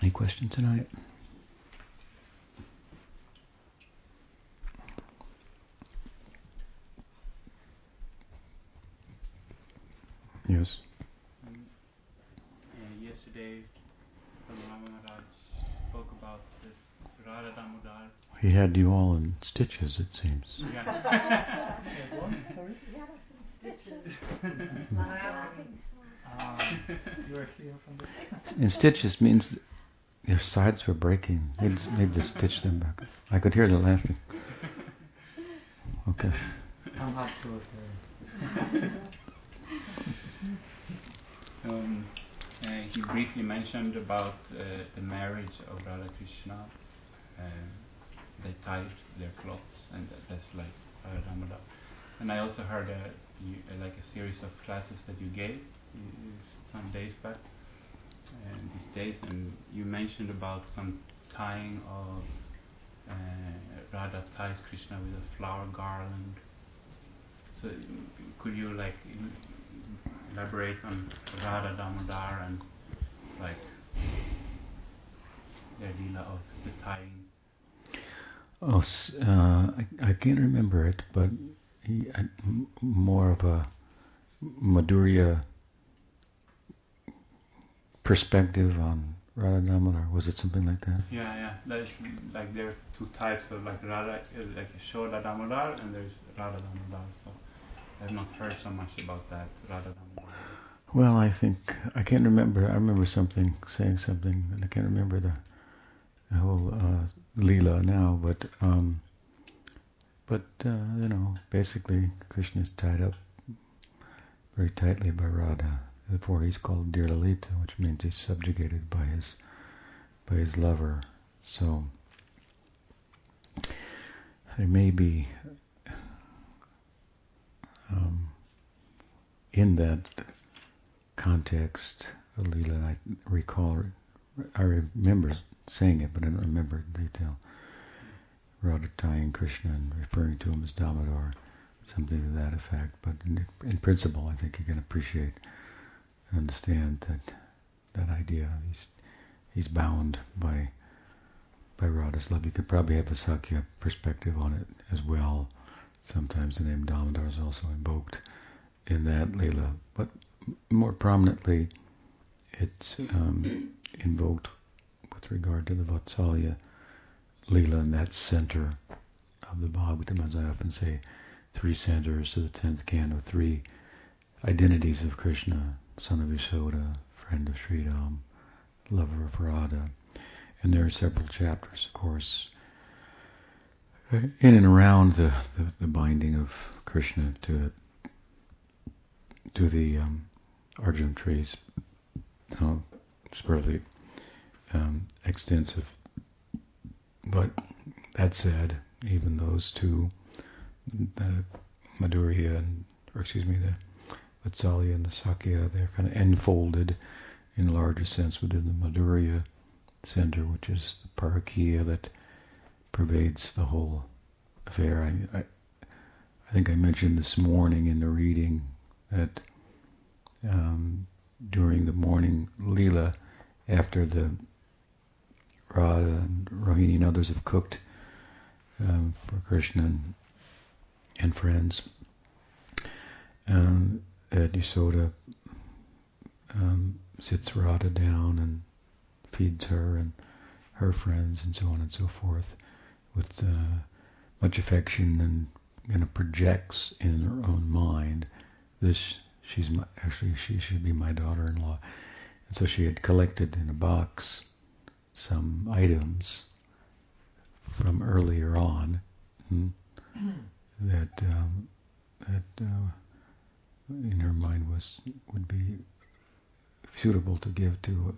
Any question tonight? Yes. Um, uh, yesterday, Padmanabha Maharaj spoke about uh, Radha Damodar. He had you all in stitches, it seems. Yeah. Stitches. Ah, you were clear from the. And stitches means th- their sides were breaking. Need need to stitch them back. I could hear the laughing. Okay. Tom Haskell was. So, um, uh, he briefly mentioned about uh, the marriage of Radha Krishna. Uh, they tied their clothes, and that's like Radha Damodar. And I also heard a, you, uh, like a series of classes that you gave uh, some days back, uh, these days, and you mentioned about some tying of uh, Radha ties Krishna with a flower garland. So, could you like elaborate on Radha Damodar and like the lila of the tying? Oh, uh, I, I can't remember it, but he more of a Madhurya perspective on Radha Damodar. Was it something like that? Yeah, yeah. There's like there are two types of like Radha, like Shoda Damodar, and there's Radha Damodar. So I've not heard so much about that Radha Damodar. Well, I think I can't remember. I remember something saying something, and I can't remember the, the whole uh, Leela now. But um, but uh, you know, basically, Krishna is tied up very tightly by Radha. Therefore, he's called Dear Lalita, which means he's subjugated by his by his lover. So there may be um, in that context, Leela, I recall, I remember saying it, but I don't remember in detail. Radha tying Krishna and referring to him as Damodar, something to that effect. But in, in principle, I think you can appreciate understand that that idea. He's he's bound by by Radha's love. You could probably have a Sakya perspective on it as well. Sometimes the name Damodar is also invoked in that Leela, but more prominently, it's um, invoked with regard to the Vatsalya Leela in that center of the Bhagavatam, as I often say, three centers to the tenth canto, three identities of Krishna, son of Yashoda, friend of Sridam, lover of Radha. And there are several chapters, of course, in and around the, the, the binding of Krishna to to the um, Arjun trees. It's fairly um, extensive. But that said, even those two, the Madhurya and, or excuse me, the Vatsalya and the Sakya, they're kind of enfolded in a larger sense within the Madhurya center, which is the Parakya that pervades the whole affair. I, I, I think I mentioned this morning in the reading that um, during the morning Leela, after the Radha and Rohini and others have cooked um, for Krishna and, and friends, um, at Yasoda um, sits Radha down and feeds her and her friends and so on and so forth with uh, much affection and kind of projects in her own mind. This she's my, actually she should be my daughter-in-law. And so she had collected in a box some items from earlier on hmm, that um, that uh, in her mind was would be suitable to give to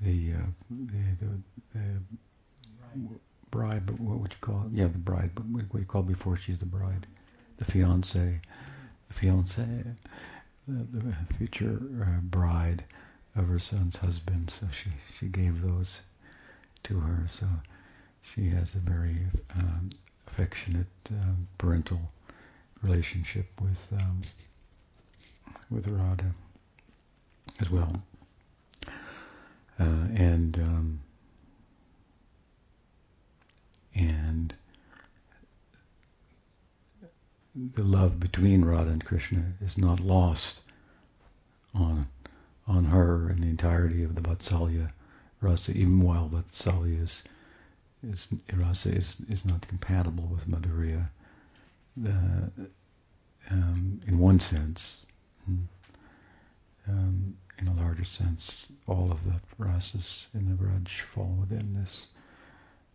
the uh, the, the, the bride, but what would you call it? Yeah, the bride, but what you call before she's the bride? The fiance, the fiance, the, the future uh, bride of her son's husband. So she she gave those to her. So she has a very um, affectionate um, parental relationship with um, with Radha as well. Uh, and um, and the love between Radha and Krishna is not lost on on her and the entirety of the Vatsalya rasa, even while Vatsalya is, is rasa is, is not compatible with Madhurya. The, um, in one sense, hmm, um, in a larger sense, all of the rasas in the Braj fall within this,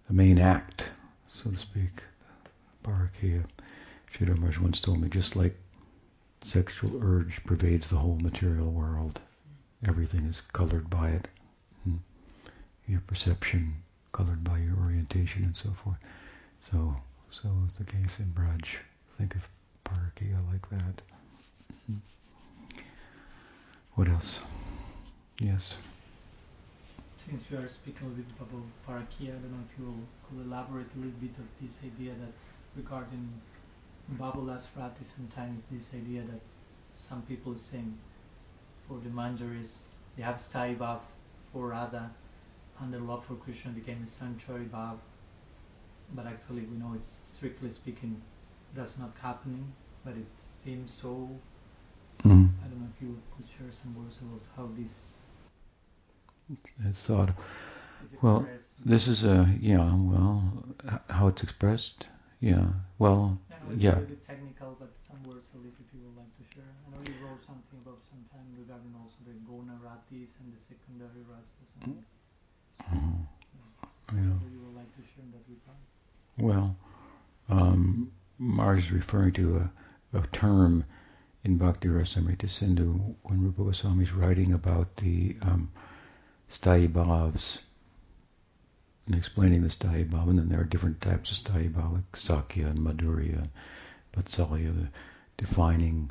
the main act, so to speak, Parakya. Sridhar Maharaj once told me, just like sexual urge pervades the whole material world, everything is colored by it. Hmm. Your perception colored by your orientation and so forth. So, so is the case in Braj. Think of Parakya like that. Hmm. What else? Yes. Since we are speaking a little bit about Parakya, I don't know if you could elaborate a little bit of this idea that regarding Bhavolas Rati, sometimes this idea that some people saying for the Manjaris, they have Sthai Bhav for Radha, and their love for Krishna became a Sanchari Bhav. But actually, we know it's strictly speaking, that's not happening, but it seems so. I don't know if you could share some words about how this It's thought. is Well, expressed. This is a yeah. Well, how it's expressed. Yeah. Well, I know it's yeah. a bit technical, but some words at least if you would like to share. I know you wrote something about some time regarding also the Gona Ratis and the secondary rasas. And Mhm. Yeah. whatever you would like to share that regard. Well, um, Mars is referring to a, a term in Bhakti Rasamrita Sindhu when Rupa Goswami is writing about the um, Bhavs and explaining the Sthayi Bhav, and then there are different types of Sthayi Bhav, like Sakya and Madhurya Vatsalya, the defining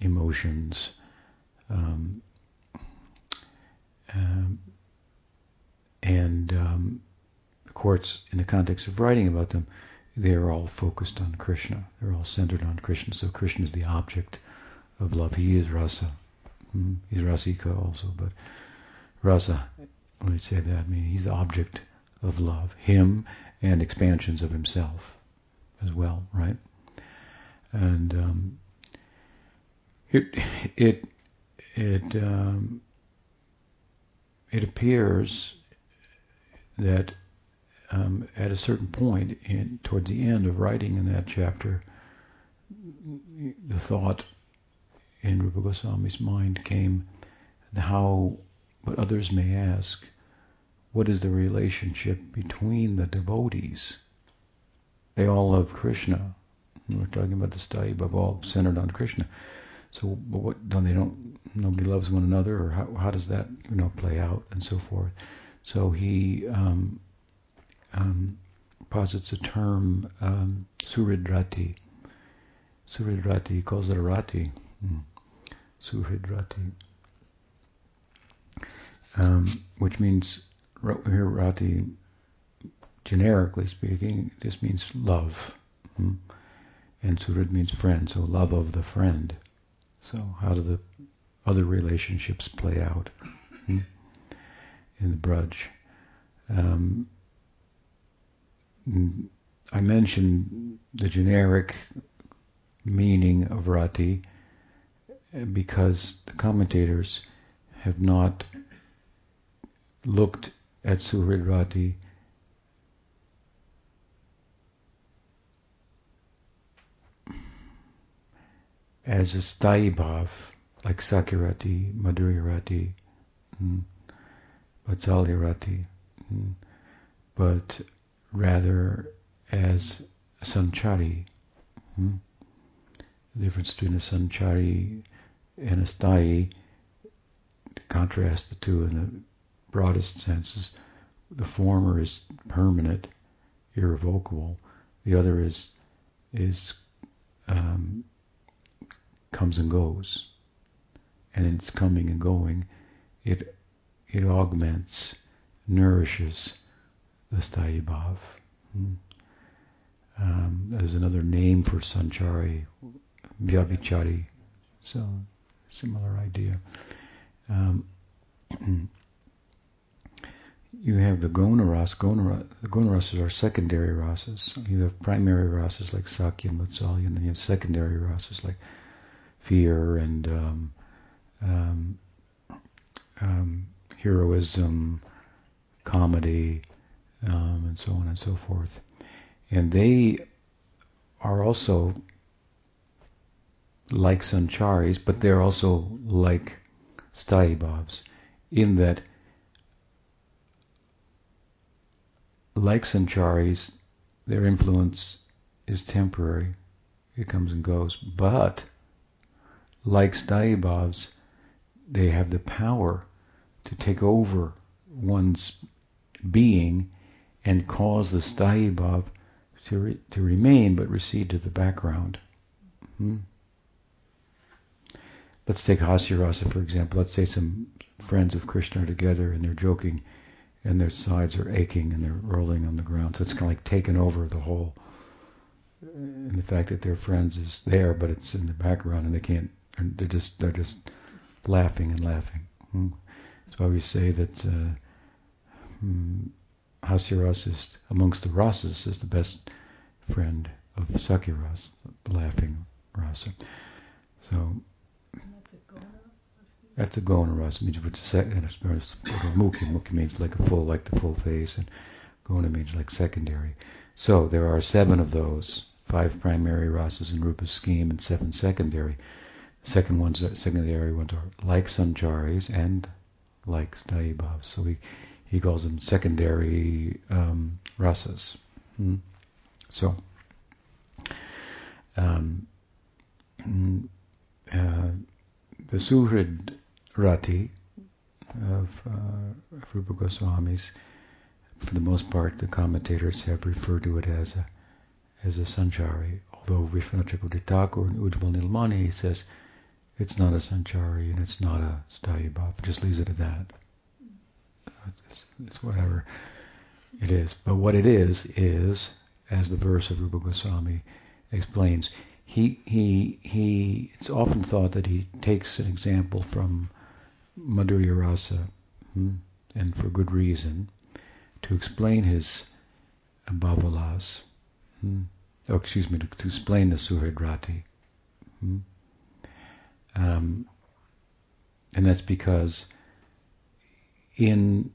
emotions. Um, um, and um, the courts, in the context of writing about them, they're all focused on Krishna. They're all centered on Krishna. So Krishna is the object of love. He is rasa. Hmm, He's rasika also, but rasa, when I say that, I mean he's the object of love. Him and expansions of himself as well, right? And um, it it it um, it appears that um, at a certain point, in, towards the end of writing in that chapter, the thought in Rupa Goswami's mind came how, but others may ask, what is the relationship between the devotees? They all love Krishna. We're talking about the sthayi Bhav all centered on Krishna. So, but what? Don't they don't? Nobody loves one another, or how, how does that you know play out, and so forth. So he um, um, posits a term, um, Suhridrati. Suhridrati, he calls it a rati. Hmm. Suhridrati. Um, which means, here rati, generically speaking, this means love. Hmm. And suhrid means friend, so love of the friend. So how do the other relationships play out hmm, in the Braj? Um, I mentioned the generic meaning of rati because the commentators have not looked at Suhrid Rati as a sthayi like Sakirati, Madhurirati, mm, Vatsalyarati, mm, but rather as a sanchari. The difference between a sanchari and a sthayi, to contrast the two in the broadest senses, the former is permanent, irrevocable. The other is is um, comes and goes, and in its coming and going, it it augments, nourishes the sthayi bhav. Hmm. Um, there's another name for sanchari, vyabhichari, so similar idea. Um, you have the gona rasa. Gona, the gona rasas are secondary rasas. You have primary rasas like sakya and vatsalya, and then you have secondary rasas like fear and um, um, um, heroism, comedy, um, and so on and so forth. And they are also like sancharis, but they're also like sthayi in that, like sancharis, their influence is temporary. It comes and goes. But, like sthayi they have the power to take over one's being and cause the sthayi to, re- to remain but recede to the background. Hmm? Let's take Hasyarasa for example. Let's say some friends of Krishna are together and they're joking and their sides are aching and they're rolling on the ground. So it's kind of like taken over the whole. And the fact that their friends is there, but it's in the background and they can't, and they're just they're just laughing and laughing. That's why we say that uh, hmm, Hasyarasa is amongst the rasas is the best friend of Sakya-rasa, laughing rasa. So that's a gona rasa. Means which means like a full, like the full face, and gona means like secondary. So there are seven of those, five primary rasas in Rupa's scheme, and seven secondary. Second ones, secondary ones are like sancharis and like sthayi So he he calls them secondary um, rasas. Hmm? So. Um, mm, uh, the Suhrid Rati of uh, Rupa Goswami's, for the most part, the commentators have referred to it as a as a sanchari. Although Vishwanath Thakur and Ujjwal Nilmani says it's not a sanchari and it's not a sthayi bhav. Just leaves it at that. It's, it's, whatever it is. But what it is is, as the verse of Rupa Goswami explains, he he he. It's often thought that he takes an example from Madhurya Rasa, hmm, and for good reason, to explain his bhavalas. Hmm, oh, excuse me, to, to explain the Suhridrati. Hmm, um, and that's because in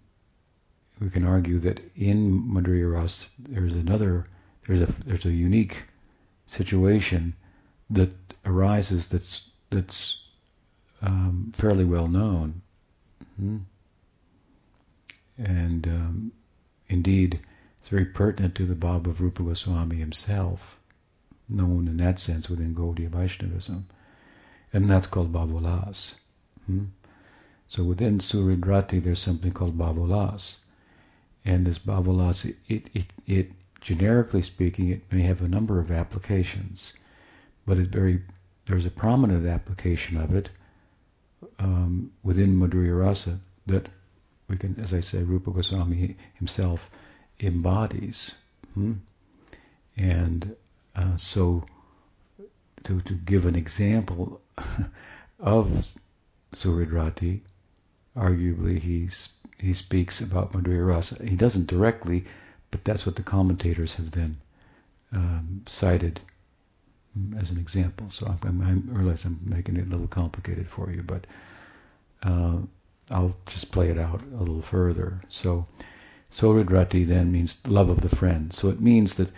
we can argue that in Madhurya Rasa there's another there's a there's a unique situation that arises that's that's um, fairly well known, hmm and um, indeed it's very pertinent to the Bhava of Rupa Goswami himself, known in that sense within Gaudiya Vaishnavism, and that's called Bhavolas. Hmm? So within Suhridrati there's something called Bhavolas, and this Bhavolas, it, it, it generically speaking, it may have a number of applications, but it very there's a prominent application of it um, within Madhurya Rasa that we can, as I say, Rupa Goswami himself embodies. Hmm? And uh, so, to, to give an example of Suhridrati, arguably he's, he speaks about Madhurya Rasa. He doesn't directly, but that's what the commentators have then um, cited as an example. So I'm, I realize I'm making it a little complicated for you, but uh, I'll just play it out a little further. So Suhridrati then means love of the friend. So it means that,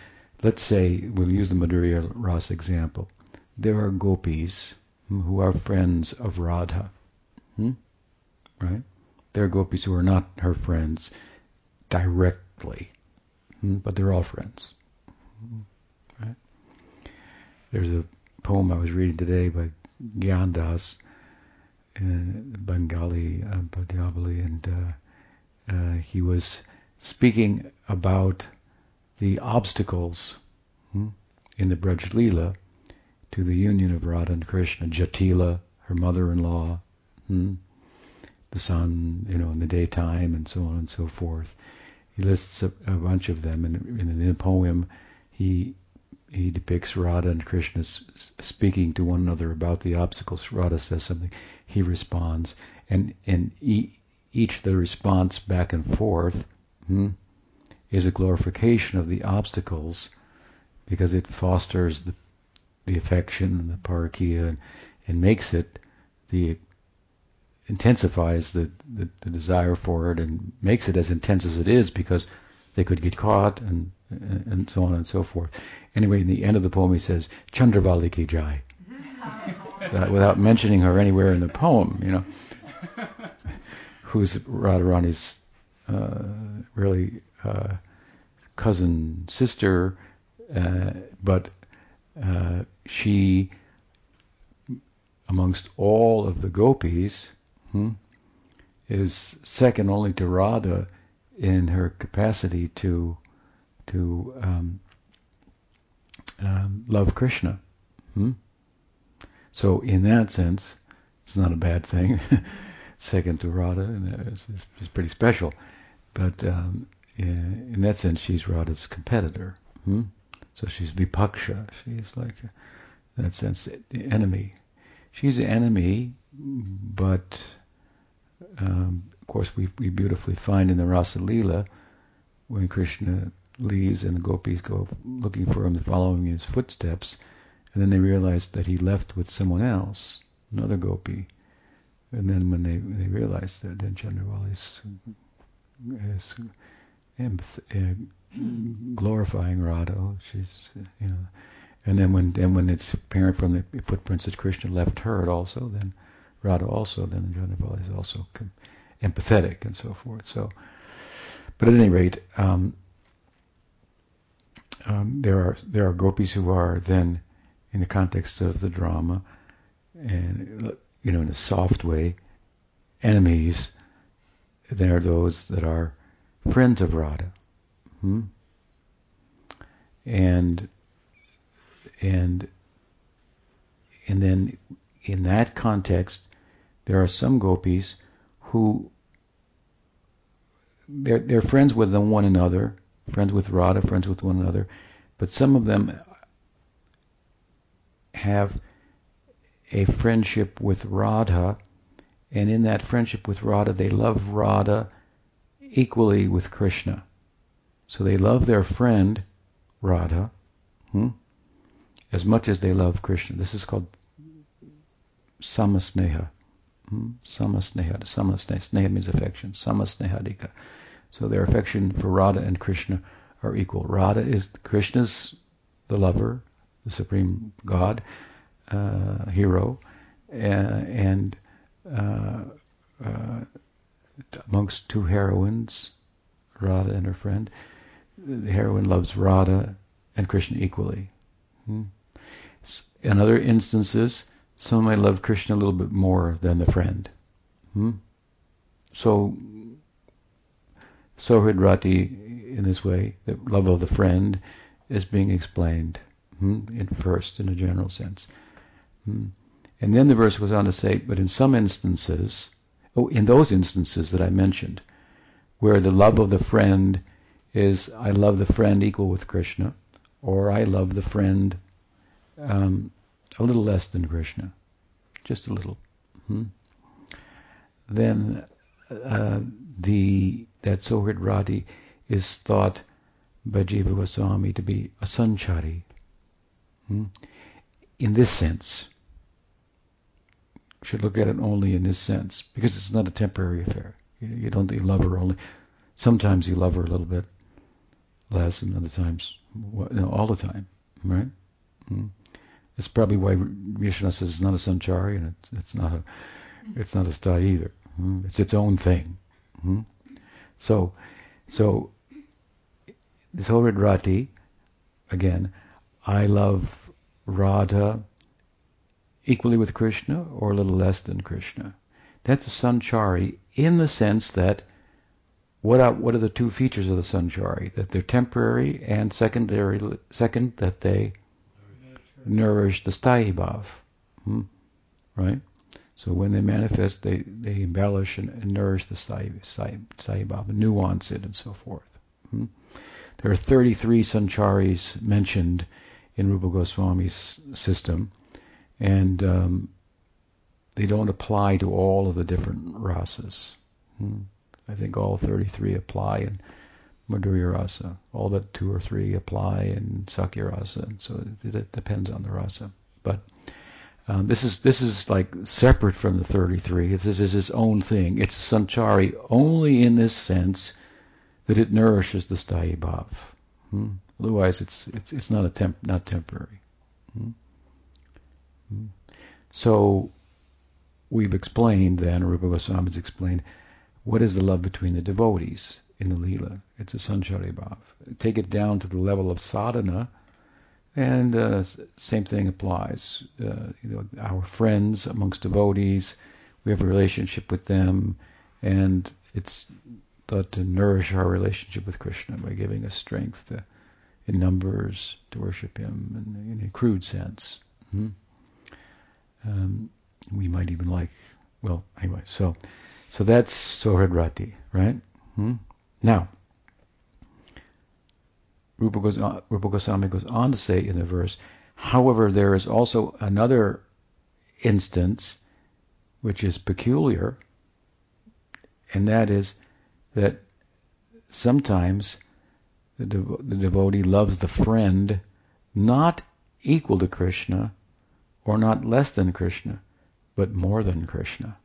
let's say, we'll use the Madhurya Rasa example. There are gopis who are friends of Radha. Hmm? Right? There are gopis who are not her friends directly. Hmm? But they're all friends. There's a poem I was reading today by Gyandas, uh, Bengali uh, and uh, uh, he was speaking about the obstacles hmm, in the Braj Leela to the union of Radha and Krishna. Jatila, her mother-in-law, hmm, the sun, you know, in the daytime, and so on and so forth. He lists a, a bunch of them, and in, in the poem, he he depicts Radha and Krishna speaking to one another about the obstacles. Radha says something, he responds, and and e- each the response back and forth hmm, is a glorification of the obstacles because it fosters the the affection and the parakia and, and makes it the intensifies the, the, the, desire for it and makes it as intense as it is because they could get caught and and so on and so forth. Anyway, in the end of the poem, he says Chandravali ki jai, without mentioning her anywhere in the poem. You know, who's Radharani's uh, really uh, cousin sister, uh, but uh, she, amongst all of the gopis, hmm, is second only to Radha in her capacity to to um, um, love Krishna. Hmm? So in that sense, it's not a bad thing. second to Radha, it's, it's pretty special. But um, in, in, that sense, she's Radha's competitor. Hmm? So she's vipaksha. She's like, in that sense, the enemy. She's the enemy, but um, of course we, we beautifully find in the Rasa Leela when Krishna leaves and the gopis go looking for him, following his footsteps, and then they realize that he left with someone else, another gopi. And then when they they realize that, then Chandravali is, is uh, glorifying Radha. She's you know, and then when then when it's apparent from the footprints that Krishna left her, also then Radha also then Chandravali is also com- empathetic and so forth. So, but at any rate, um, um, there are there are gopis who are then in the context of the drama, and you know in a soft way, enemies. There are those that are friends of Radha, hmm? and and and then in that context, there are some gopis who they're they're friends with one another, friends with Radha, friends with one another, but some of them have a friendship with Radha, and in that friendship with Radha, they love Radha equally with Krishna. So they love their friend Radha hmm, as much as they love Krishna. This is called samasneha. Hmm? Samasneha. Samasneha. Sneha means affection. Samasnehadika. So their affection for Radha and Krishna are equal. Radha is Krishna's the lover, the supreme God, uh, hero, uh, and uh, uh, amongst two heroines, Radha and her friend, the heroine loves Radha and Krishna equally. Hmm? In other instances, some may love Krishna a little bit more than the friend. Hmm? So, Suhridrati, in this way, the love of the friend, is being explained hmm? in first, in a general sense. Hmm? And then the verse goes on to say, but in some instances, oh, in those instances that I mentioned, where the love of the friend is, I love the friend equal with Krishna, or I love the friend um, a little less than Krishna, just a little. Hmm? Then uh, the that Suhridrati is thought by Jiva Goswami to be a sanchari. Hmm? In this sense, should look at it only in this sense because it's not a temporary affair. You, don't you love her only. Sometimes you love her a little bit less, and other times, all the time, right? Hmm? That's probably why Vishnu says it's not a sanchari and it's, it's not a it's not a sthai either. Hmm? It's its own thing. So, so this whole Rati, again, I love Radha equally with Krishna or a little less than Krishna. That's a sanchari in the sense that what are, what are the two features of the sanchari? That they're temporary and secondary, second that they nourish the sthayi bhav. Hmm? Right? So when they manifest, they, they embellish and, and nourish the sthayi, sthayi, bhav, nuance it, and so forth. Hmm? There are 33 sancharis mentioned in Rupa Goswami's system, and um, they don't apply to all of the different rasas. Hmm? I think all 33 apply, in Madhurya Rasa. All but two or three apply in Sakya Rasa, so it, it depends on the rasa. But um, this is this is like separate from the 33. This is its own thing. It's sanchari only in this sense that it nourishes the sthayi bhav. Hmm? Otherwise, it's it's it's not a temp, not temporary. Hmm? Hmm? So we've explained then, Rupa Goswami has explained, what is the love between the devotees in the Leela? It's a sanchari bhav. Take it down to the level of sadhana, and uh, same thing applies. Uh, you know, our friends amongst devotees, we have a relationship with them, and it's thought to nourish our relationship with Krishna by giving us strength to, in numbers to worship Him in, in a crude sense. Hmm? Um, we might even like, well, anyway, so so that's Suhridrati, right? Hmm? Now, Rupa, goes on, Rupa Goswami goes on to say in the verse, however, there is also another instance which is peculiar, and that is that sometimes the, devo- the devotee loves the friend not equal to Krishna or not less than Krishna, but more than Krishna.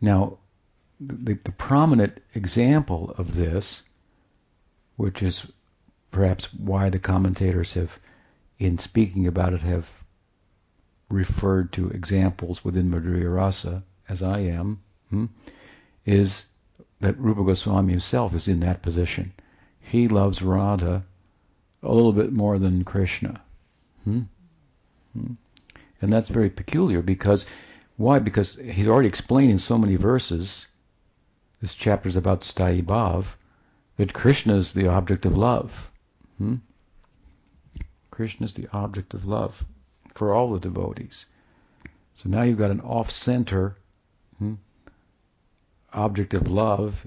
Now, the, the prominent example of this, which is perhaps why the commentators have, in speaking about it, have referred to examples within Madhurya Rasa, as I am, hmm, is that Rupa Goswami himself is in that position. He loves Radha a little bit more than Krishna. Hmm? Hmm? And that's very peculiar because why? Because he's already explained in so many verses, this chapter is about Sthayi Bhav, that Krishna is the object of love. Hmm? Krishna is the object of love for all the devotees. So now you've got an off-center hmm, object of love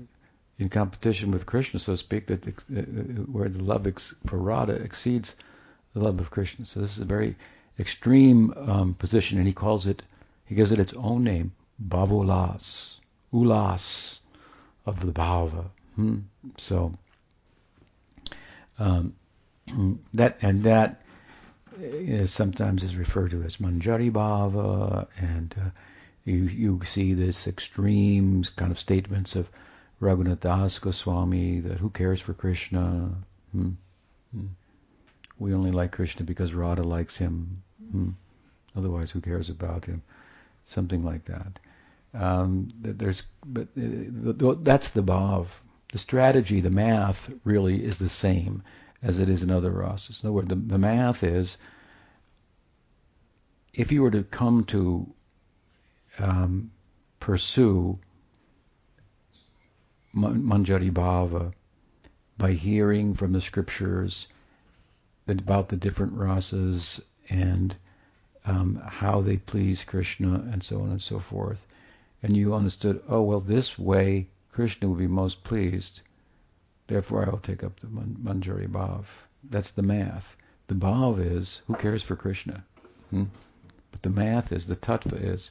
in competition with Krishna, so to speak, that uh, where the love ex- for Radha exceeds the love of Krishna. So this is a very extreme um, position, and he calls it, he gives it its own name, Bhavulas, Ulas of the Bhava. Hmm? So um, that and that is sometimes is referred to as Manjari Bhava, and uh, you you see this extreme kind of statements of Raghunath Das Goswami that who cares for Krishna? Hmm? Hmm. We only like Krishna because Radha likes him. Hmm. Otherwise, who cares about him? Something like that. Um, there's, but uh, that's the bhav. The strategy, the math, really is the same as it is in other rasas. In other words, the, the math is if you were to come to um, pursue Manjari Bhava by hearing from the scriptures about the different rasas and um, how they please Krishna and so on and so forth. And you understood, oh, well, this way Krishna will be most pleased. Therefore, I will take up the Manjari Bhav. That's the math. The Bhav is, who cares for Krishna? Hmm? But the math is, the tattva is,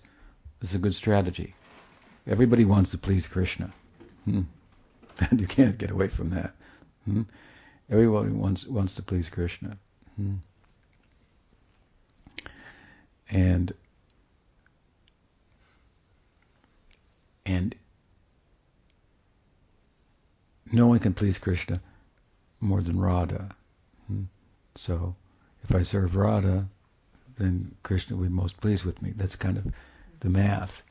this is a good strategy. Everybody wants to please Krishna. Hmm? You can't get away from that. Hmm? Everyone wants wants to please Krishna. Hmm? And and no one can please Krishna more than Radha. Hmm? So if I serve Radha, then Krishna will be most pleased with me. That's kind of the math.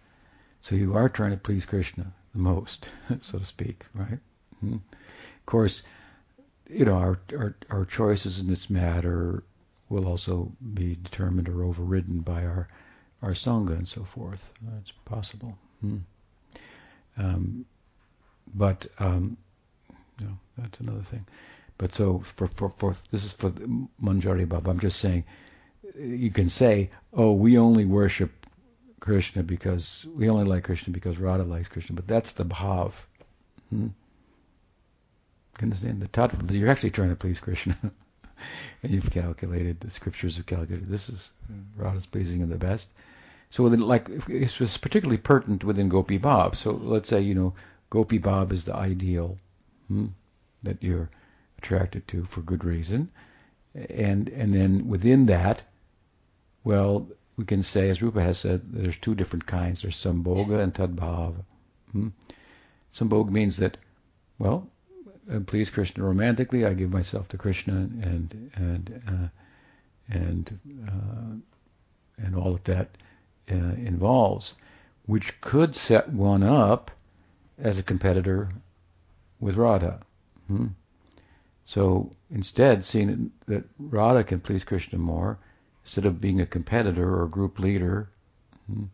So you are trying to please Krishna the most, so to speak, right? Hmm? Of course, you know, our, our, our choices in this matter will also be determined or overridden by our our sangha and so forth. It's possible. Hmm. Um, but um, you know, that's another thing. But so for for for this is for Manjari Bhav. I'm just saying you can say, oh, we only worship Krishna because we only like Krishna because Radha likes Krishna, but that's the bhav. Hmm? You understand the tattva? You're actually trying to please Krishna, and you've calculated. The scriptures have calculated this is Radha's pleasing him the best. So like it was particularly pertinent within Gopi Bhav. So let's say you know Gopi Bhav is the ideal hmm, that you're attracted to for good reason. And and then within that, well, we can say, as Rupa has said, there's two different kinds. There's sambhoga and tadbhava. Hmm? Sambhoga means that, well, uh, please Krishna romantically, I give myself to Krishna and and uh, and uh, and all that that uh, involves, which could set one up as a competitor with Radha. Hmm? So instead, seeing that Radha can please Krishna more, instead of being a competitor or a group leader, hmm,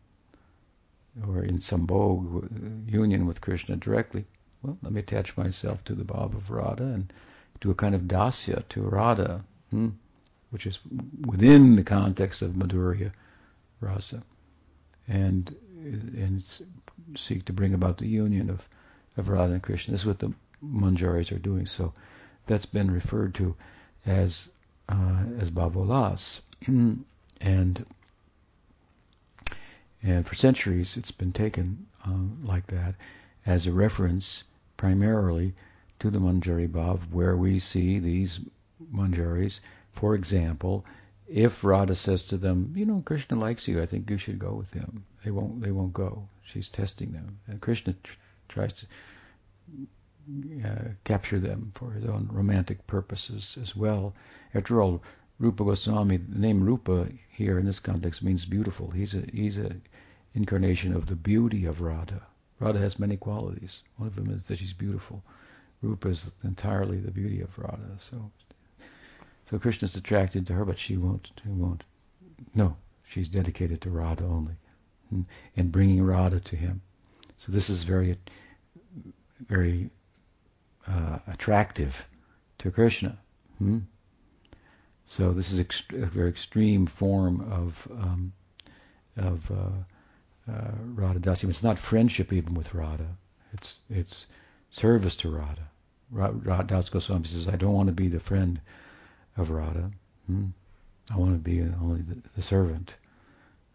or in some sambhog union with Krishna directly, well, let me attach myself to the Bhav of Radha and do a kind of dasya to Radha, hmm, which is within the context of Madhurya rasa, and and seek to bring about the union of of Radha and Krishna. This is what the Manjaris are doing. So that's been referred to as uh, as bhavolas, and and for centuries it's been taken um, like that as a reference primarily to the Manjari Bhav, where we see these Manjaris, for example, if Radha says to them, you know, Krishna likes you, I think you should go with him. They won't. They won't go. She's testing them, and Krishna tries to uh, capture them for his own romantic purposes as well. After all, Rupa Goswami, the name Rupa here in this context means beautiful. He's a he's a incarnation of the beauty of Radha. Radha has many qualities. One of them is that she's beautiful. Rupa is entirely the beauty of Radha. So, so Krishna's attracted to her, but she won't. She won't. No, she's dedicated to Radha only, hmm, and bringing Radha to him. So this is very, very uh, attractive to Krishna. Hmm? So this is ext- a very extreme form of um, of uh, uh, Radha Dasyam. It's not friendship even with Radha. It's it's service to Radha. Radha Das Goswami says, I don't want to be the friend of Radha. Hmm? I want to be only the, the, servant,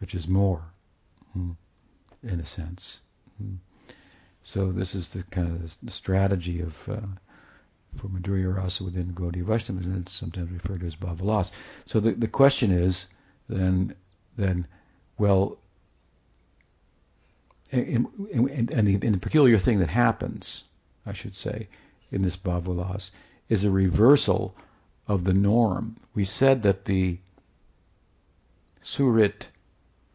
which is more, hmm? in a sense. Hmm? So this is the kind of the strategy of uh, for Madhurya Rasa within Gaudiya Vaishnava, and it's sometimes referred to as Bhavalas. So the, the question is then then well and, and, and, the, and the peculiar thing that happens, I should say, in this Bhavalas is a reversal of the norm. We said that the Suhrid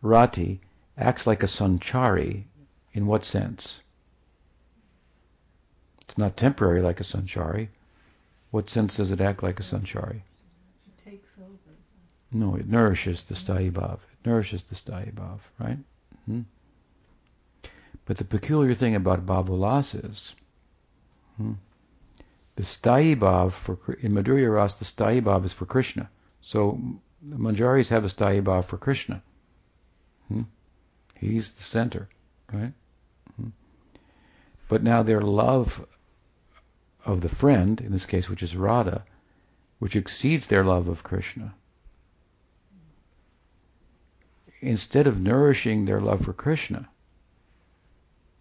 Rati acts like a sanchari. In what sense? It's not temporary like a sanchari. What sense does it act like a sanchari? It takes over. No, it nourishes the sthayi. It nourishes the sthayi right? Hmm? But the peculiar thing about Bhavalas is hmm, the Sthayi for in Madhurya Ras, the Sthayi is for Krishna. So the Manjaris have a Sthayi for Krishna. Hmm? He's the center, right? But now their love of the friend, in this case, which is Radha, which exceeds their love of Krishna, instead of nourishing their love for Krishna,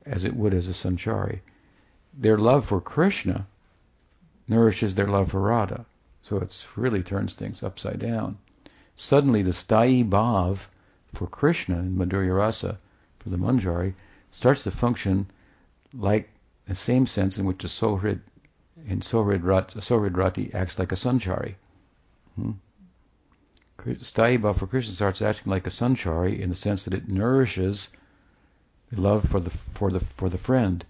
as it would as a sanchari. Their love for Krishna nourishes their love for Radha. So it really turns things upside down. Suddenly the sthayi bhav for Krishna in Madhurya Rasa, for the Manjari, starts to function like the same sense in which a Suhrid in Suhrid, Rat, Suhrid Rati acts like a Sanchari. Hmm? Sthayi bhav for Krishna starts acting like a Sanchari in the sense that it nourishes the love for the for the for the friend,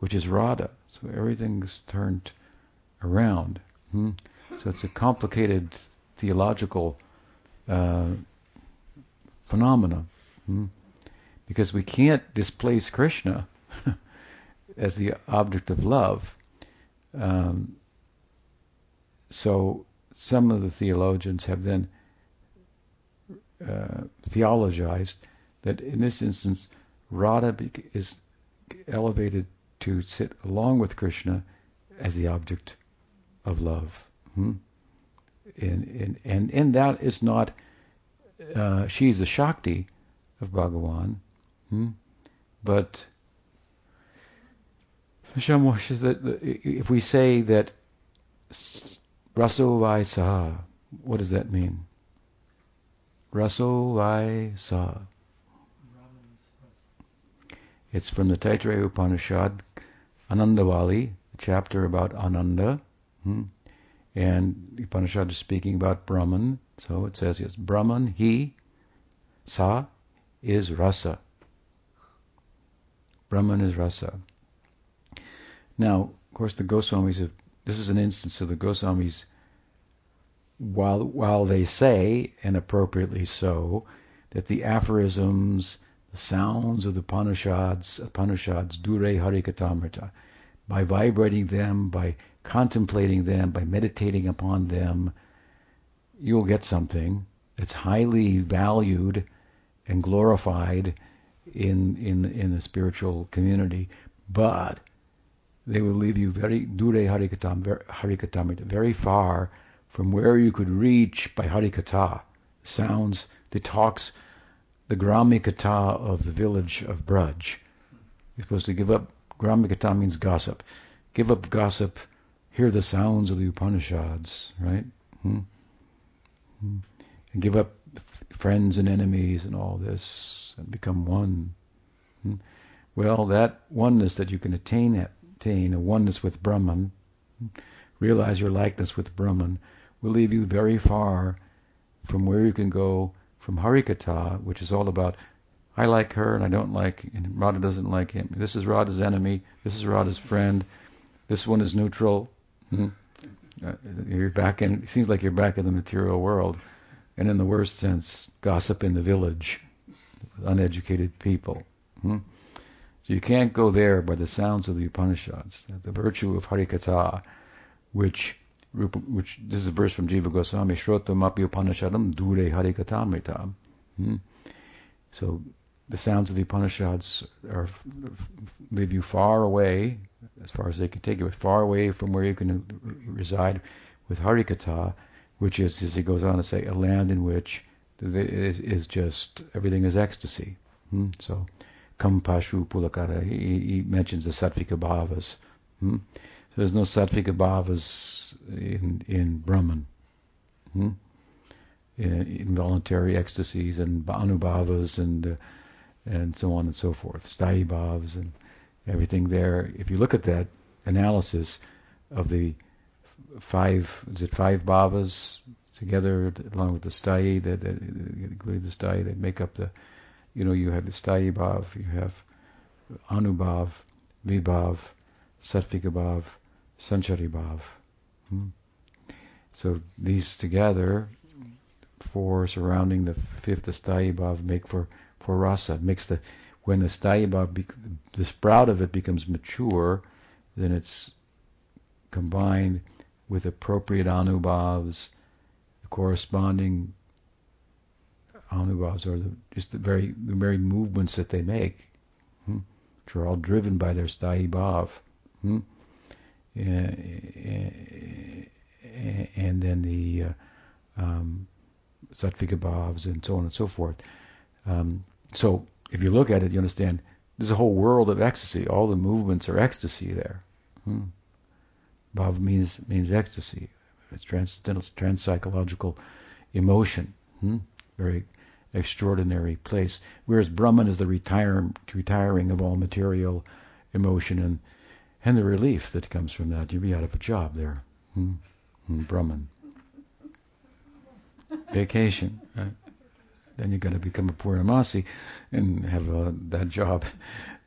which is Radha. So everything's turned around. Hmm? So it's a complicated theological uh, hmm? because we can't displace Krishna as the object of love. Um, so some of the theologians have then uh, theologized that in this instance Radha is elevated to sit along with Krishna as the object of love. Hmm? And, and, and, and that is not, uh, she's a Shakti of Bhagavan, hmm? but Says that if we say that Raso Vai Saha, what does that mean? Raso Vai Saha. It's from the Taittiriya Upanishad, Anandavali, the chapter about Ananda. Hmm? And Upanishad is speaking about Brahman. So it says, yes, Brahman, he, Sa, is rasa. Brahman is rasa. Now, of course, the Goswamis have, this is an instance of the Goswamis, while, while they say, and appropriately so, that the aphorisms, the sounds of the Upanishads, Upanishads, Dure Harikatamrita, by vibrating them, by contemplating them, by meditating upon them, you'll get something that's highly valued and glorified in in in the spiritual community, but they will leave you very dure harikatam harikatamrita very far from where you could reach by harikata sounds the talks the gramikata of the village of Braj. You're supposed to give up gramikata means gossip. Give up gossip. Hear the sounds of the Upanishads, right? Hmm? Hmm. And give up friends and enemies and all this and become one. Hmm? Well, that oneness that you can attain, attain a oneness with Brahman, realize your likeness with Brahman, will leave you very far from where you can go from Harikatha, which is all about I like her and I don't like, and Radha doesn't like him. This is Radha's enemy. This is Radha's friend. This one is neutral. Hmm? Uh, you're back in. It seems like you're back in the material world and in the worst sense, gossip in the village, uneducated people. Hmm? So you can't go there by the sounds of the Upanishads. The virtue of Harikatha, which which this is a verse from Jiva Goswami, Shrotam Upanishadam Dure Harikatamritam. Hmm? So the sounds of the Upanishads are leave you far away, as far as they can take you, far away from where you can reside with Harikatha, which is, as he goes on to say, a land in which is, is just everything is ecstasy. Hmm? So, Kampashu Pulakara, he, he, mentions the Sattvika Bhavas. Hmm? So there's no Sattvika Bhavas in, in Brahman. Hmm? involuntary ecstasies and anubhavas and uh, and so on and so forth, sthayi bhavas and everything there. If you look at that analysis of the five, is it five bhavas together along with the sthayi, that, that the sthayi, that make up the, you know, you have the sthayi you have anubhav, vibhav, sattvika bhav. Hmm? So these together, four surrounding the fifth sthayi make for, for rasa. Makes the when the sthayi bhav, the sprout of it becomes mature, then it's combined with appropriate anubhavs, corresponding anubhavs are the, just the very the very movements that they make, hmm, which are all driven by their sthayi bhav. Hmm, and, and then the uh, um, bhavs and so on and so forth. Um, so if you look at it, you understand there's a whole world of ecstasy. All the movements are ecstasy there. Hmm. Bhav means means ecstasy. It's transcendental, transpsychological emotion. Hmm? Very extraordinary place. Whereas Brahman is the retire, retiring of all material emotion and and the relief that comes from that. You'd be out of a job there. Hmm? Hmm, Brahman. Vacation. Right? Then you've got to become a Purnamasi and have uh, that job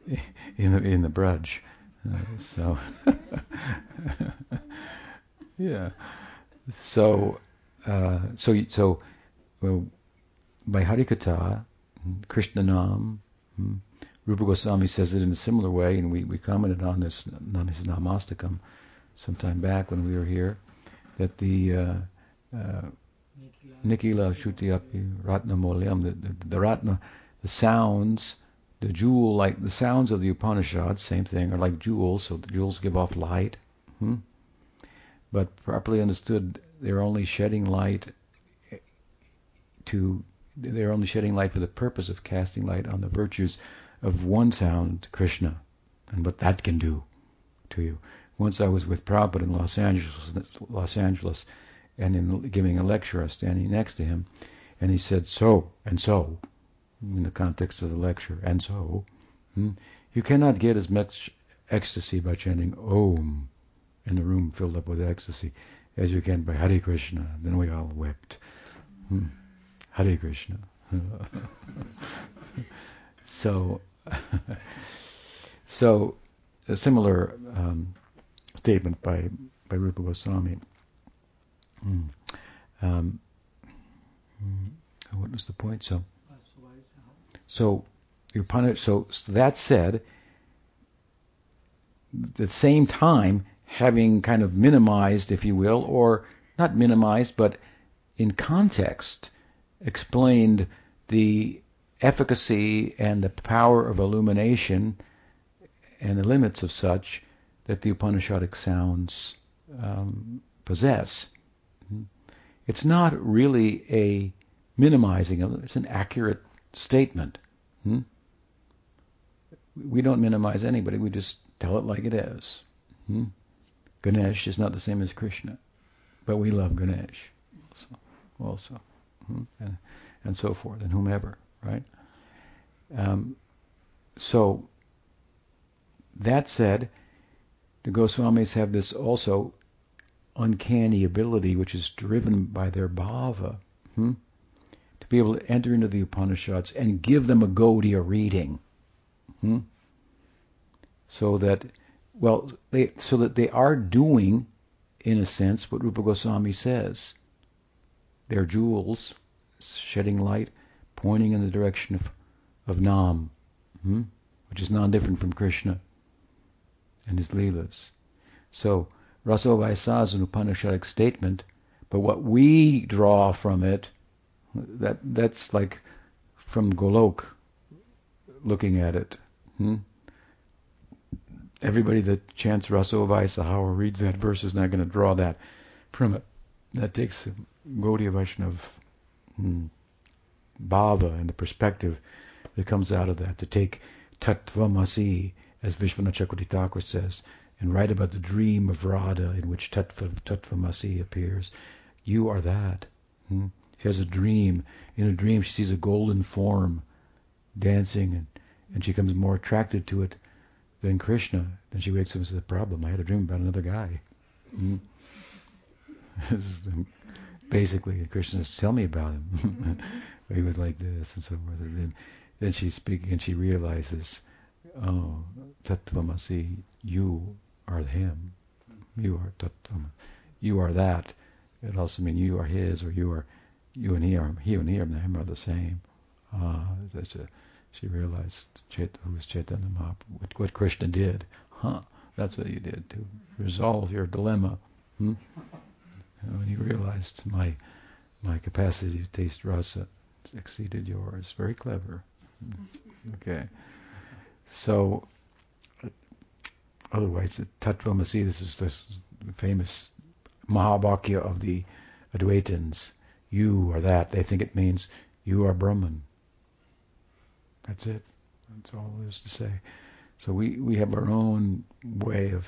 in the in the Braj. Uh, so, yeah. So, uh, so, so, well, by Harikatha, Krishna Nam, hmm, Rupa Goswami says it in a similar way, and we, we commented on this his Namastakam some time back when we were here, that the uh, uh, Nikila Shuti Api Ratna Molyam, the, the, the Ratna, the sounds the jewel, like the sounds of the Upanishads, same thing, are like jewels, so the jewels give off light. Hmm? But properly understood, they're only shedding light to, they're only shedding light for the purpose of casting light on the virtues of one sound, Krishna, and what that can do. to you. Once I was with Prabhupada in Los Angeles, Los Angeles, and in giving a lecture, I was standing next to him, and he said, "So and so," in the context of the lecture, and so, hmm, you cannot get as much ecstasy by chanting Om, in the room filled up with ecstasy, as you can by Hare Krishna. Then we all wept. Hmm. Hare Krishna. so, so a similar um, statement by by Rupa Goswami. Mm. Um, what was the point? So, so you're punished. So, so that said, at the same time, having kind of minimized, if you will, or not minimized, but in context, explained the efficacy and the power of illumination and the limits of such that the Upanishadic sounds um, possess. It's not really a minimizing, of it's an accurate statement. Hmm? We don't minimize anybody, we just tell it like it is. Hmm? Ganesh is not the same as Krishna, but we love Ganesh also, also. Hmm? And, and so forth, and whomever, right? Um, so, that said, the Goswamis have this also uncanny ability, which is driven by their bhava, hmm? to be able to enter into the Upanishads and give them a Gaudiya reading, hmm? so that, well, they so that they are doing, in a sense, what Rupa Goswami says. They're jewels, shedding light, pointing in the direction of, of Nam, hmm? which is non-different from Krishna and his leelas. So Rasovaisa is an Upanishadic statement, but what we draw from it, that that's like from Golok looking at it. Hmm? Everybody that chants Rasovaisa or reads that verse is not going to draw that from it. That takes Gaudiya Vaishnava hmm, bhava and the perspective that comes out of that to take Tattvamasi, as Vishwanath Chakravarti Thakur says, and write about the dream of Radha in which Tattva, Tattvamasi appears. You are that. Hmm? She has a dream. In a dream, she sees a golden form dancing, and, and she becomes more attracted to it than Krishna. Then she wakes up and says, "Problem. I had a dream about another guy." Hmm? Basically, Krishna says, "Tell me about him." he was like this and so forth. And then, then she's speaking, and she realizes, "Oh, Tattvamasi, you are him. You are tattva. You are that. It also means you are his, or you are you and he are he and he are him are the same. Ah, that's a, she realized Chet, who was Chaitanya Mahaprabhu, what, what Krishna did. Huh? That's what you did to resolve your dilemma. Hmm? When you realized my my capacity to taste rasa exceeded yours. Very clever. Mm-hmm. Okay. So Otherwise, the Tattvamasi, this is the famous Mahavakya of the Advaitins. You are that. They think it means you are Brahman. That's it. That's all there is to say. So we, we have our own way of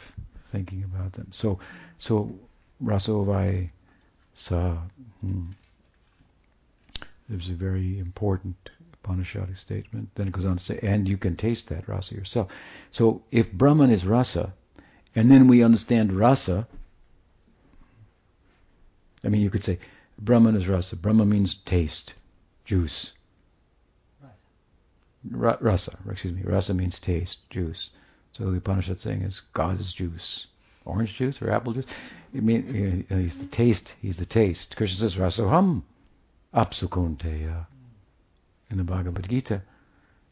thinking about them. So so Rasovai Sa hmm, there's a very important Upanishadic statement. Then it goes on to say, and you can taste that rasa yourself. So if Brahman is rasa, and then we understand rasa, I mean, you could say Brahman is rasa. Brahma means taste, juice. Rasa. Ra- rasa, excuse me. Rasa means taste, juice. So the Upanishad saying is God is juice. Orange juice or apple juice? It mean, he's the taste. He's the taste. Krishna says, Rasoham apsukunteya in the Bhagavad Gita,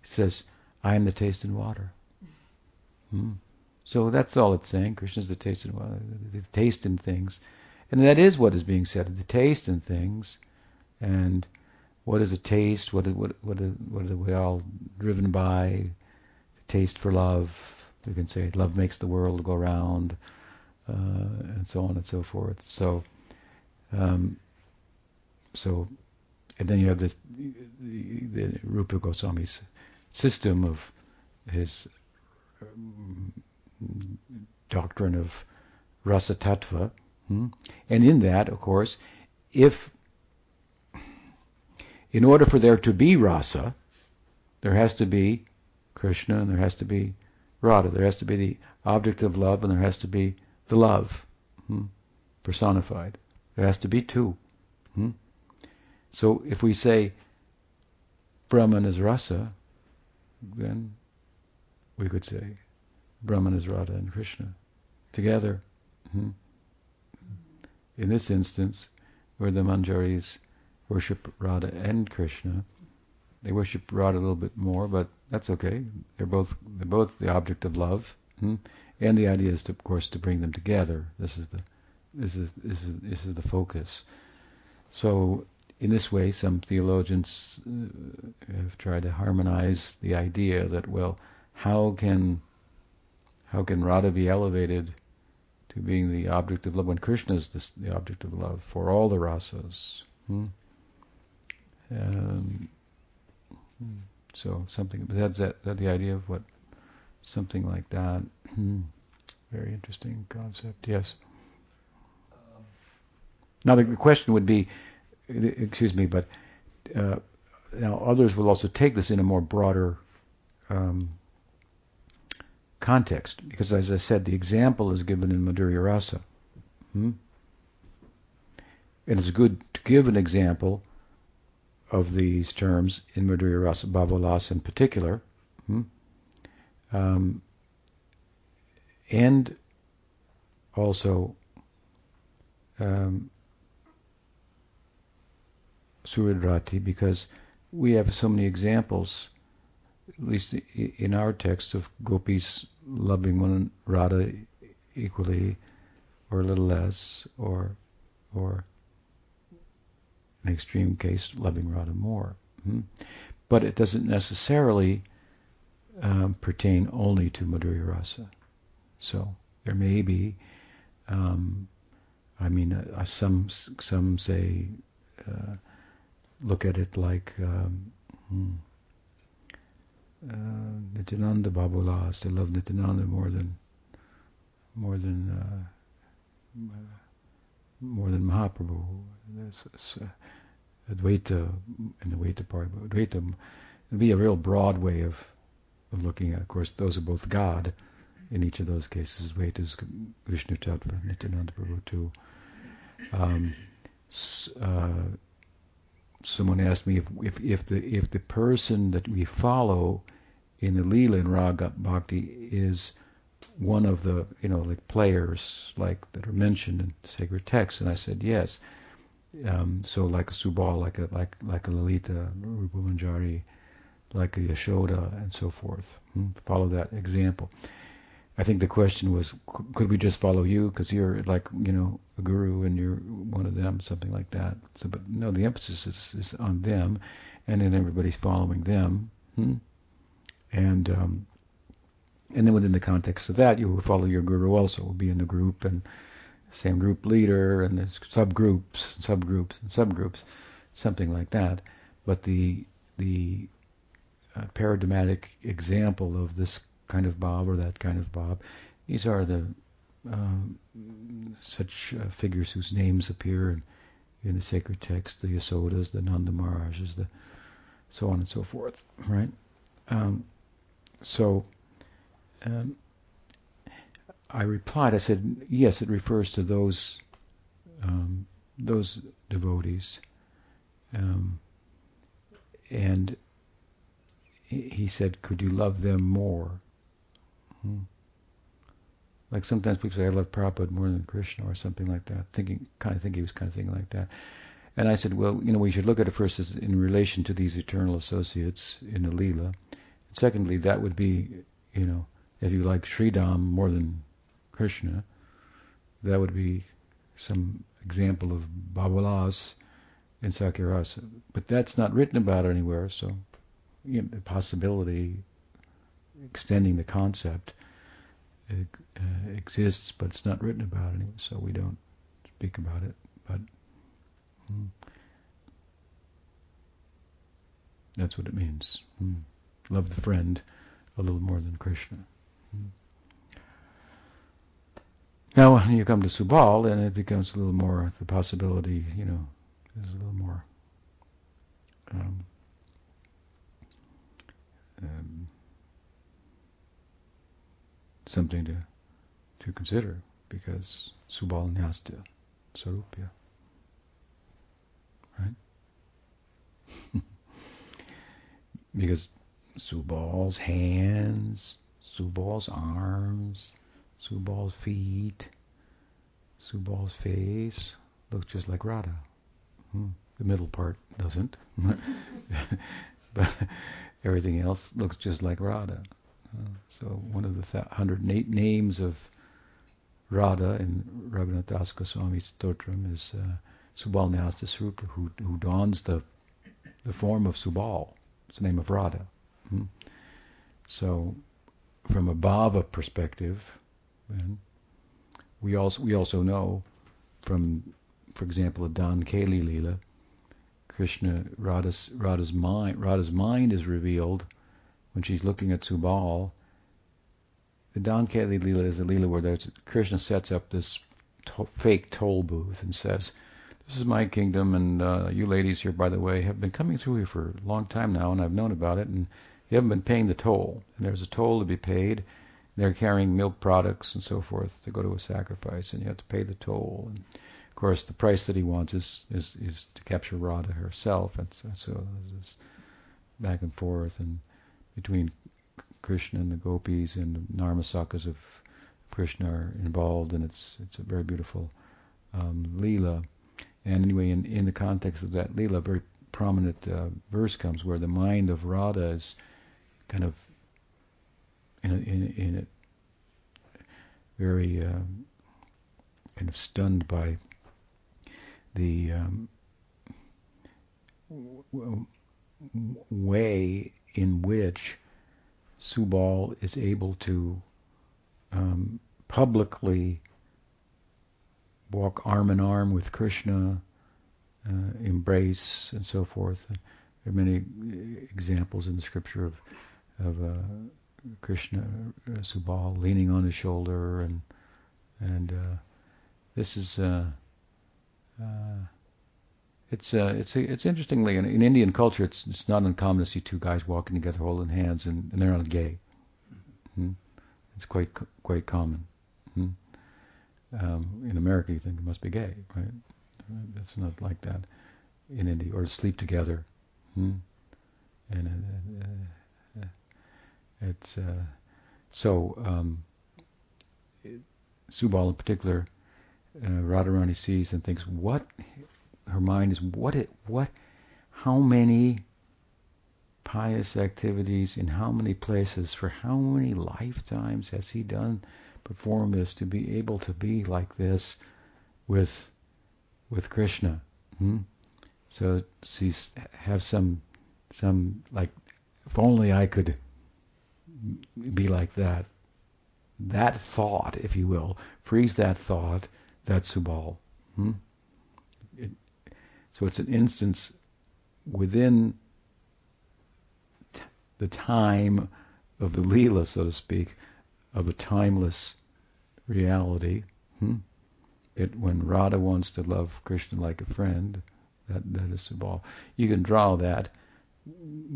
he says, I am the taste in water. Hmm. So that's all it's saying. Krishna is the taste in water, the taste in things. And that is what is being said, the taste in things. And what is a taste? What, what, what, what are we all driven by? The taste for love. We can say love makes the world go round, and so on and so forth. So, um, so and then you have this, the, the Rupa Goswami's system of his um, doctrine of rasa tattva. Hmm? And in that, of course, if in order for there to be rasa, there has to be Krishna and there has to be Radha. There has to be the object of love and there has to be the love hmm? personified. There has to be two. Hmm? So if we say Brahman is rasa, then we could say Brahman is Radha and Krishna together. Hmm? In this instance, where the Manjaris worship Radha and Krishna, they worship Radha a little bit more, but that's okay. They're both they're both the object of love, hmm? And the idea is, to, of course, to bring them together. This is the this is this is this is the focus. So in this way, some theologians uh, have tried to harmonize the idea that well, how can how can Radha be elevated to being the object of love when Krishna is the, the object of love for all the rasas? Hmm? Um, so something that's that, that the idea of what something like that. Very interesting concept. Yes. Now the, the, question would be, excuse me, but uh, now others will also take this in a more broader um, context, because as I said, the example is given in Madhurya Rasa. Hmm? And it's good to give an example of these terms in Madhurya Rasa, Bhavolas in particular. Hmm? Um, and also um, Suhridrati, because we have so many examples, at least in our text, of gopis loving one Radha equally, or a little less, or or in extreme case, loving Radha more. Hmm? But it doesn't necessarily um, pertain only to Madhurya Rasa. So there may be, um, I mean, uh, uh some some say, uh, look at it like um, hmm, uh, Nityananda Babulas. They love Nityananda more than more than uh, more than Mahaprabhu. This, uh, Advaita in the Advaita part, Advaita would be a real broad way of of looking at. Of course, those are both God in each of those cases. Advaita is Vishnu Tattva, Nityananda Prabhu too. Um, uh, someone asked me if, if, if the if the person that we follow in the Leela and Raga Bhakti is one of the you know like players like that are mentioned in sacred texts, and I said yes. Um, so like a Subal, like a like like a Lalita, Rupa Manjari, like a Yashoda, and so forth. Hmm? Follow that example. I think the question was, could we just follow you because you're like you know a guru and you're one of them, something like that. So, but no, the emphasis is, is on them, and then everybody's following them. Hmm? And um, and then within the context of that, you will follow your guru also. Will be in the group and same group leader, and there's subgroups, subgroups, and subgroups, something like that. But the the paradigmatic example of this kind of Bob or that kind of Bob. these are the um, such uh, figures whose names appear in, in the sacred text, the Yasodas, the Nanda the so on and so forth, right? Um, so um, I replied, I said, yes, it refers to those um, those devotees. Um, and he said, could you love them more? Hmm. Like sometimes people say, I love Prabhupada more than Krishna or something like that, thinking, kind of think he was kind of thinking like that. And I said, well, you know, we should look at it first as in relation to these eternal associates in the Leela. secondly, that would be, you know, if you like Sridam more than Krishna, that would be some example of Bhavolas in Sakhya-rasa. But that's not written about anywhere, so you know, the possibility, extending the concept, uh, exists, but it's not written about anywhere, so we don't speak about it. But hmm, that's what it means. Hmm. Love the friend a little more than Krishna. Now, when you come to Subal, then it becomes a little more the possibility, you know, there's a little more um, something to to consider because Subal Nyasta Sarupya. Right? because Subal's hands, Subal's arms, Subal's feet, Subal's face looks just like Radha. Hmm. The middle part doesn't, but everything else looks just like Radha. So one of the th- 108 names of Radha in Raghunath Das Goswami's is uh, Subal Nyasta Srupa, who, who dons the the form of Subal. It's the name of Radha. Hmm? So, from a bhava perspective, then, we also we also know from, for example, a Dan Keli Leela, Krishna Radha's Radha's mind Radha's mind is revealed when she's looking at Subal. The Dan Keli Leela is a Leela where Krishna sets up this to- fake toll booth and says, "This is my kingdom, and uh, you ladies here, by the way, have been coming through here for a long time now, and I've known about it, and you haven't been paying the toll. And there's a toll to be paid. They're carrying milk products and so forth to go to a sacrifice, and you have to pay the toll. And of course, the price that he wants is is, is to capture Radha herself, and so, so this back and forth and between Krishna and the gopis and the Narmasakas of Krishna are involved, and it's it's a very beautiful um, leela. And anyway, in, in the context of that leela, a very prominent uh, verse comes where the mind of Radha is kind of in a, in, in a very um, kind of stunned by the um, way in which Subal is able to um, publicly walk arm in arm with Krishna, uh, embrace, and so forth. There are many examples in the scripture of of uh, Krishna, uh, Subal leaning on his shoulder, and and uh, this is uh, uh, it's uh, it's it's interestingly in, in, Indian culture it's it's not uncommon to see two guys walking together holding hands and, and they're not gay. Hmm? It's quite quite common. Hmm? Um, in America, you think it must be gay, right? It's not like that in India. Or sleep together. Hmm? And uh, uh, it's uh, so um, Subal in particular, uh, Radharani sees and thinks, what her mind is what it what how many pious activities in how many places for how many lifetimes has he done perform this to be able to be like this with with Krishna hmm? so she's have some some like if only I could be like that that thought if you will freeze that thought that's Subal hmm? So it's an instance within t- the time of the Leela, so to speak, of a timeless reality. Hmm? It, when Radha wants to love Krishna like a friend, that that is Subal. You can draw that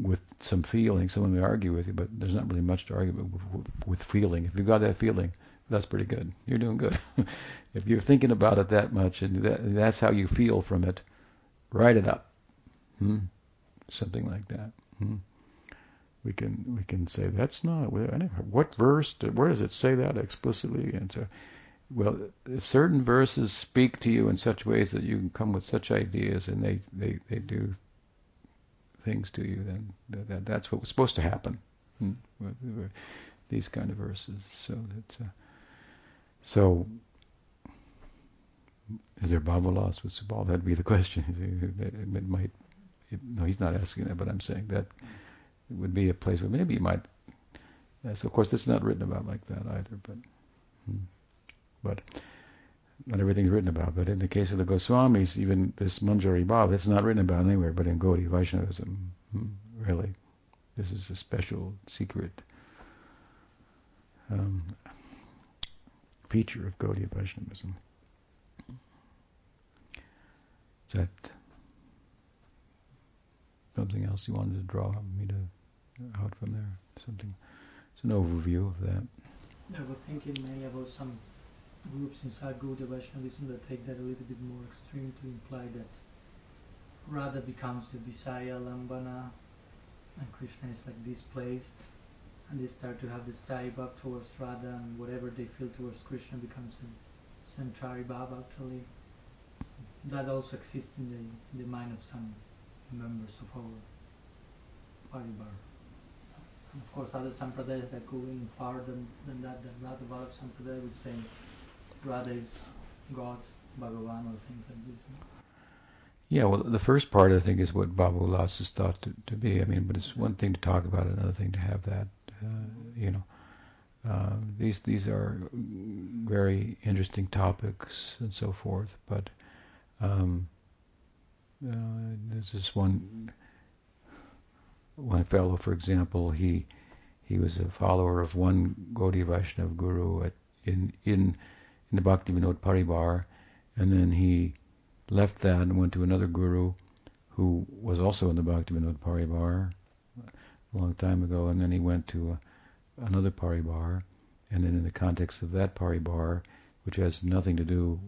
with some feeling. Someone may argue with you, but there's not really much to argue with, with feeling. If you've got that feeling, that's pretty good. You're doing good. if you're thinking about it that much and that, that's how you feel from it, write it up. Hmm? Something like that. Hmm? We can we can say that's not what verse where does it say that explicitly and so well if certain verses speak to you in such ways that you can come with such ideas and they they, they do things to you then that, that that's what was supposed to happen hmm? these kind of verses so that's uh, so is there bhava loss with Subal? That'd be the question. It might. It, no, he's not asking that, but I'm saying that would be a place where maybe you might. So of course, it's not written about like that either, but. Hmm. But not everything's written about. But in the case of the Goswamis, even this Manjari Bhav, it's not written about anywhere but in Gaudiya Vaishnavism. Hmm. Really, this is a special secret. Um, feature of Gaudiya Vaishnavism. Is that something else you wanted to draw me to out from there? Something. It's an overview of that. I was thinking mainly about some groups inside Gaudiya Vaishnavism that take that a little bit more extreme to imply that Radha becomes the Visaya Lambana and Krishna is like displaced and they start to have this Sthayi Bhav towards Radha and whatever they feel towards Krishna becomes a Sanchari Bhav actually. That also exists in the, the mind of some members of our Paribar. And of course other Sampradayas that go in far than, than that, than Radha Vallabh Sampradaya would say Radha is God, Bhagavan or things like this. Yeah, well, the first part I think is what Bhavolas is thought to, to be. I mean, but it's one thing to talk about another thing to have that. Uh, you know, uh, these these are very interesting topics and so forth. But um, uh, there's this one one fellow, for example, he he was a follower of one Gaudiya Vaishnava guru at, in in in the Bhakti Vinod Paribar, and then he left that and went to another guru who was also in the Bhakti Vinod Paribar a long time ago, and then he went to a, another Paribar, and then in the context of that Paribar, which has nothing to do,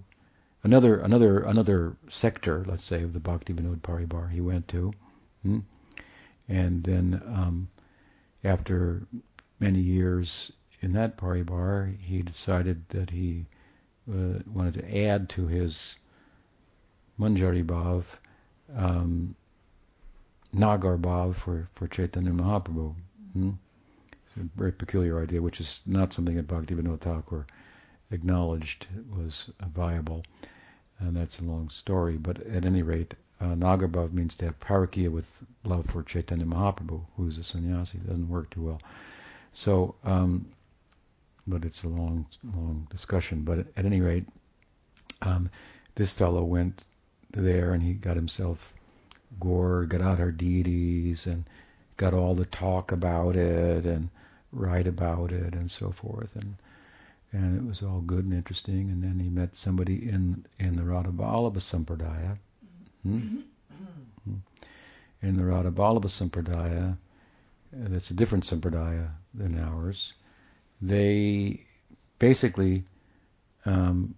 another another another sector, let's say, of the Bhakti Vinod Paribar he went to, hmm? and then um, after many years in that Paribar, he decided that he uh, wanted to add to his Manjari Bhav, um, Nagar Bhav for, for Chaitanya Mahaprabhu. Hmm? It's a very peculiar idea, which is not something that Bhaktivinoda Thakur acknowledged was viable. And that's a long story, but at any rate, uh, Nagar Bhav means to have parakya with love for Chaitanya Mahaprabhu, who's a sannyasi. It doesn't work too well. So, um, but it's a long, long discussion. But at, any rate, um, this fellow went there and he got himself gore, got out our deities and got all the talk about it and write about it and so forth and and it was all good and interesting and then he met somebody in in the Radha Sampradaya hmm? in the Radha Sampradaya that's a different Sampradaya than ours they basically um,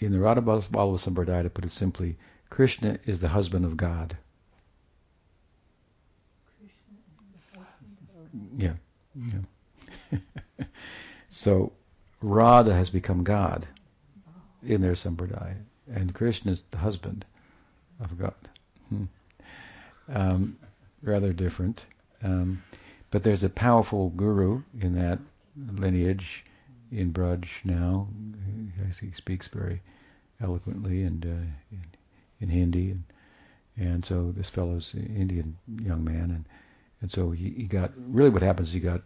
in the Radha Sampradaya, to put it simply, Krishna is the husband of God. Yeah, yeah. so Radha has become God in their Sampradaya, and Krishna is the husband of God. Hmm. Um, rather different. Um, but there's a powerful guru in that lineage in Braj now. He speaks very eloquently and uh, in, in, Hindi, and and so this fellow's an Indian young man, and and so he, he got really what happens. He got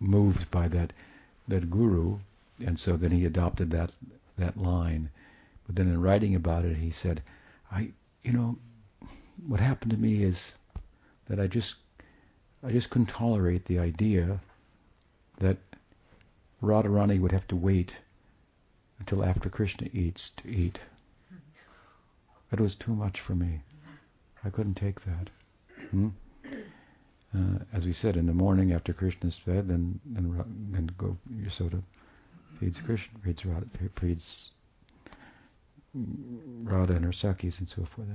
moved by that that guru, and so then he adopted that that line. But then in writing about it, he said, I you know what happened to me is that I just I just couldn't tolerate the idea that Radharani would have to wait until after Krishna eats to eat. That was too much for me. I couldn't take that. Hmm? Uh, as we said, in the morning after Krishna's fed, then then then go Yasoda feeds Krishna, feeds Radha, feeds Radha and her sakis and so forth.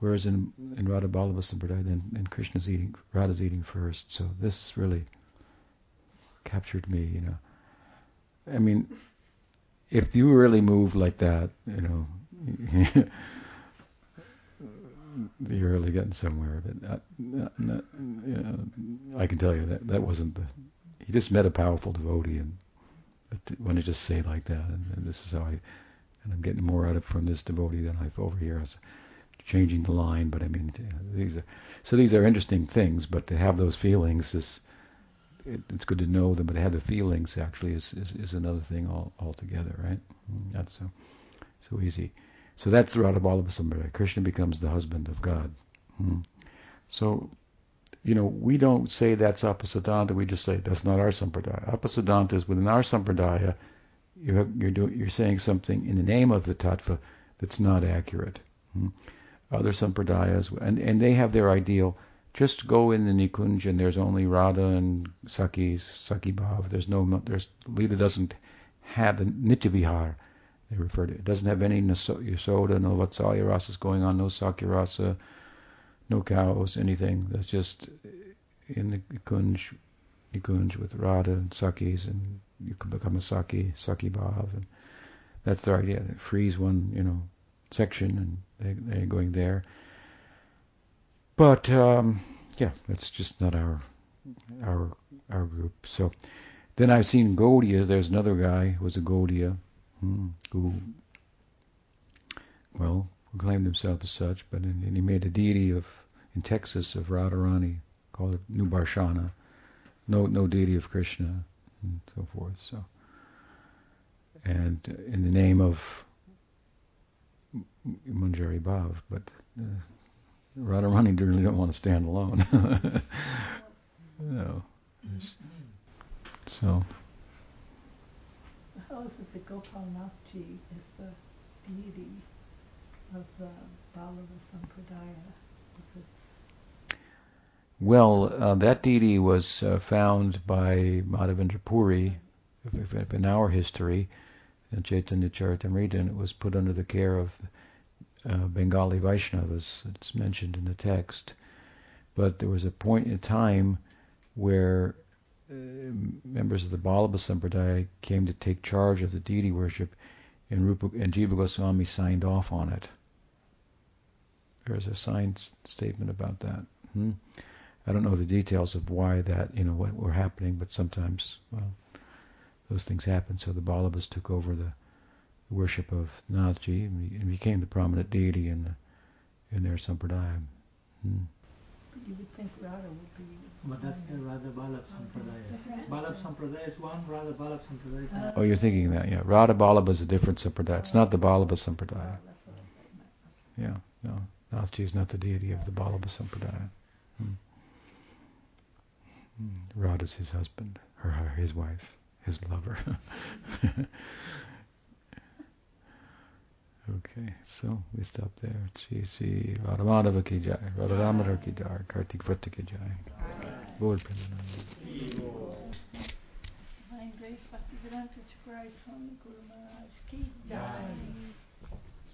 Whereas in in Radha Vallabha Sampradaya, then, then Krishna's eating, Radha's eating first. So this really captured me, you know. I mean, if you really move like that, you know, you're really getting somewhere. But not, not, not, I can tell you that that wasn't the. He just met a powerful devotee, and when I just say like that, and, and, this is how I, and I'm getting more out of from this devotee than I've over here. I was changing the line, but I mean, these are so these are interesting things. But to have those feelings is it, it's good to know them, but to have the feelings actually is, is, is another thing all, altogether, right? Mm, that's so so easy. So that's the Radha Vallabha Krishna becomes the husband of God. Hmm. So you know, we don't say that's Apasiddhanta. We just say that's not our sampradaya. Apasiddhanta is within our sampradaya. You're you're, doing, you're saying something in the name of the tattva that's not accurate. Hmm? Other sampradayas, and and they have their ideal. Just go in the Nikunj and there's only Radha and Sakis, Saki Bhav. There's no, there's Lila doesn't have the Nityavihar. They refer to it. it doesn't have any Yasoda, no Vatsalya rasas going on, no Sakya rasa, no cows, anything. That's just in the Nikunj, Nikunj with Radha and Sakis, and you can become a Saki, Saki Bhav, and that's their idea. They freeze one, you know, section, and they, they're going there. But um, yeah, that's just not our our our group. So then I've seen Gaudiya. There's another guy who was a Gaudiya hmm, who, well, proclaimed himself as such, but and he made a deity of in Texas of Radharani called it Nubarshana. No no deity of Krishna and so forth. So and in the name of Manjari Bhav, but uh, Radharani really don't want to stand alone. no. So. How is it that Gopal Gopalnathji is the deity of the Vallabha Sampradaya? Well, uh, that deity was uh, found by Madhavendra Puri, in our history, in Chaitanya Charitamrita, and it was put under the care of uh, Bengali Vaishnavas. It's mentioned in the text. But there was a point in time where uh, members of the Vallabha Sampradaya came to take charge of the deity worship, and, Rupa, and Jiva Goswami signed off on it. There's a signed statement about that. Hmm? I don't know the details of why that, you know, what were happening, but sometimes, well, those things happen. So the Balabas took over the worship of Nathji and became the prominent deity in the, in their sampradaya. Hmm. You would think Radha would be. But that's the Radha Vallabh Sampradaya. Vallabh Sampradaya is one, Radha Vallabh Sampradaya is another. Oh, you're thinking that, yeah. Radha Vallabha is a different sampradaya. It's not the Vallabha Sampradaya. Yeah, no. Nathji is not the deity of the Vallabha Sampradaya. Hmm. hmm. Radha is his husband, her, his wife, his lover. Okay, so we stop there. Shri Shri Radhamadava ki jai, Radharamadar ki jai, Kartik ki jai. Grace Chakravarti Swami Guru Maharaj ki jai.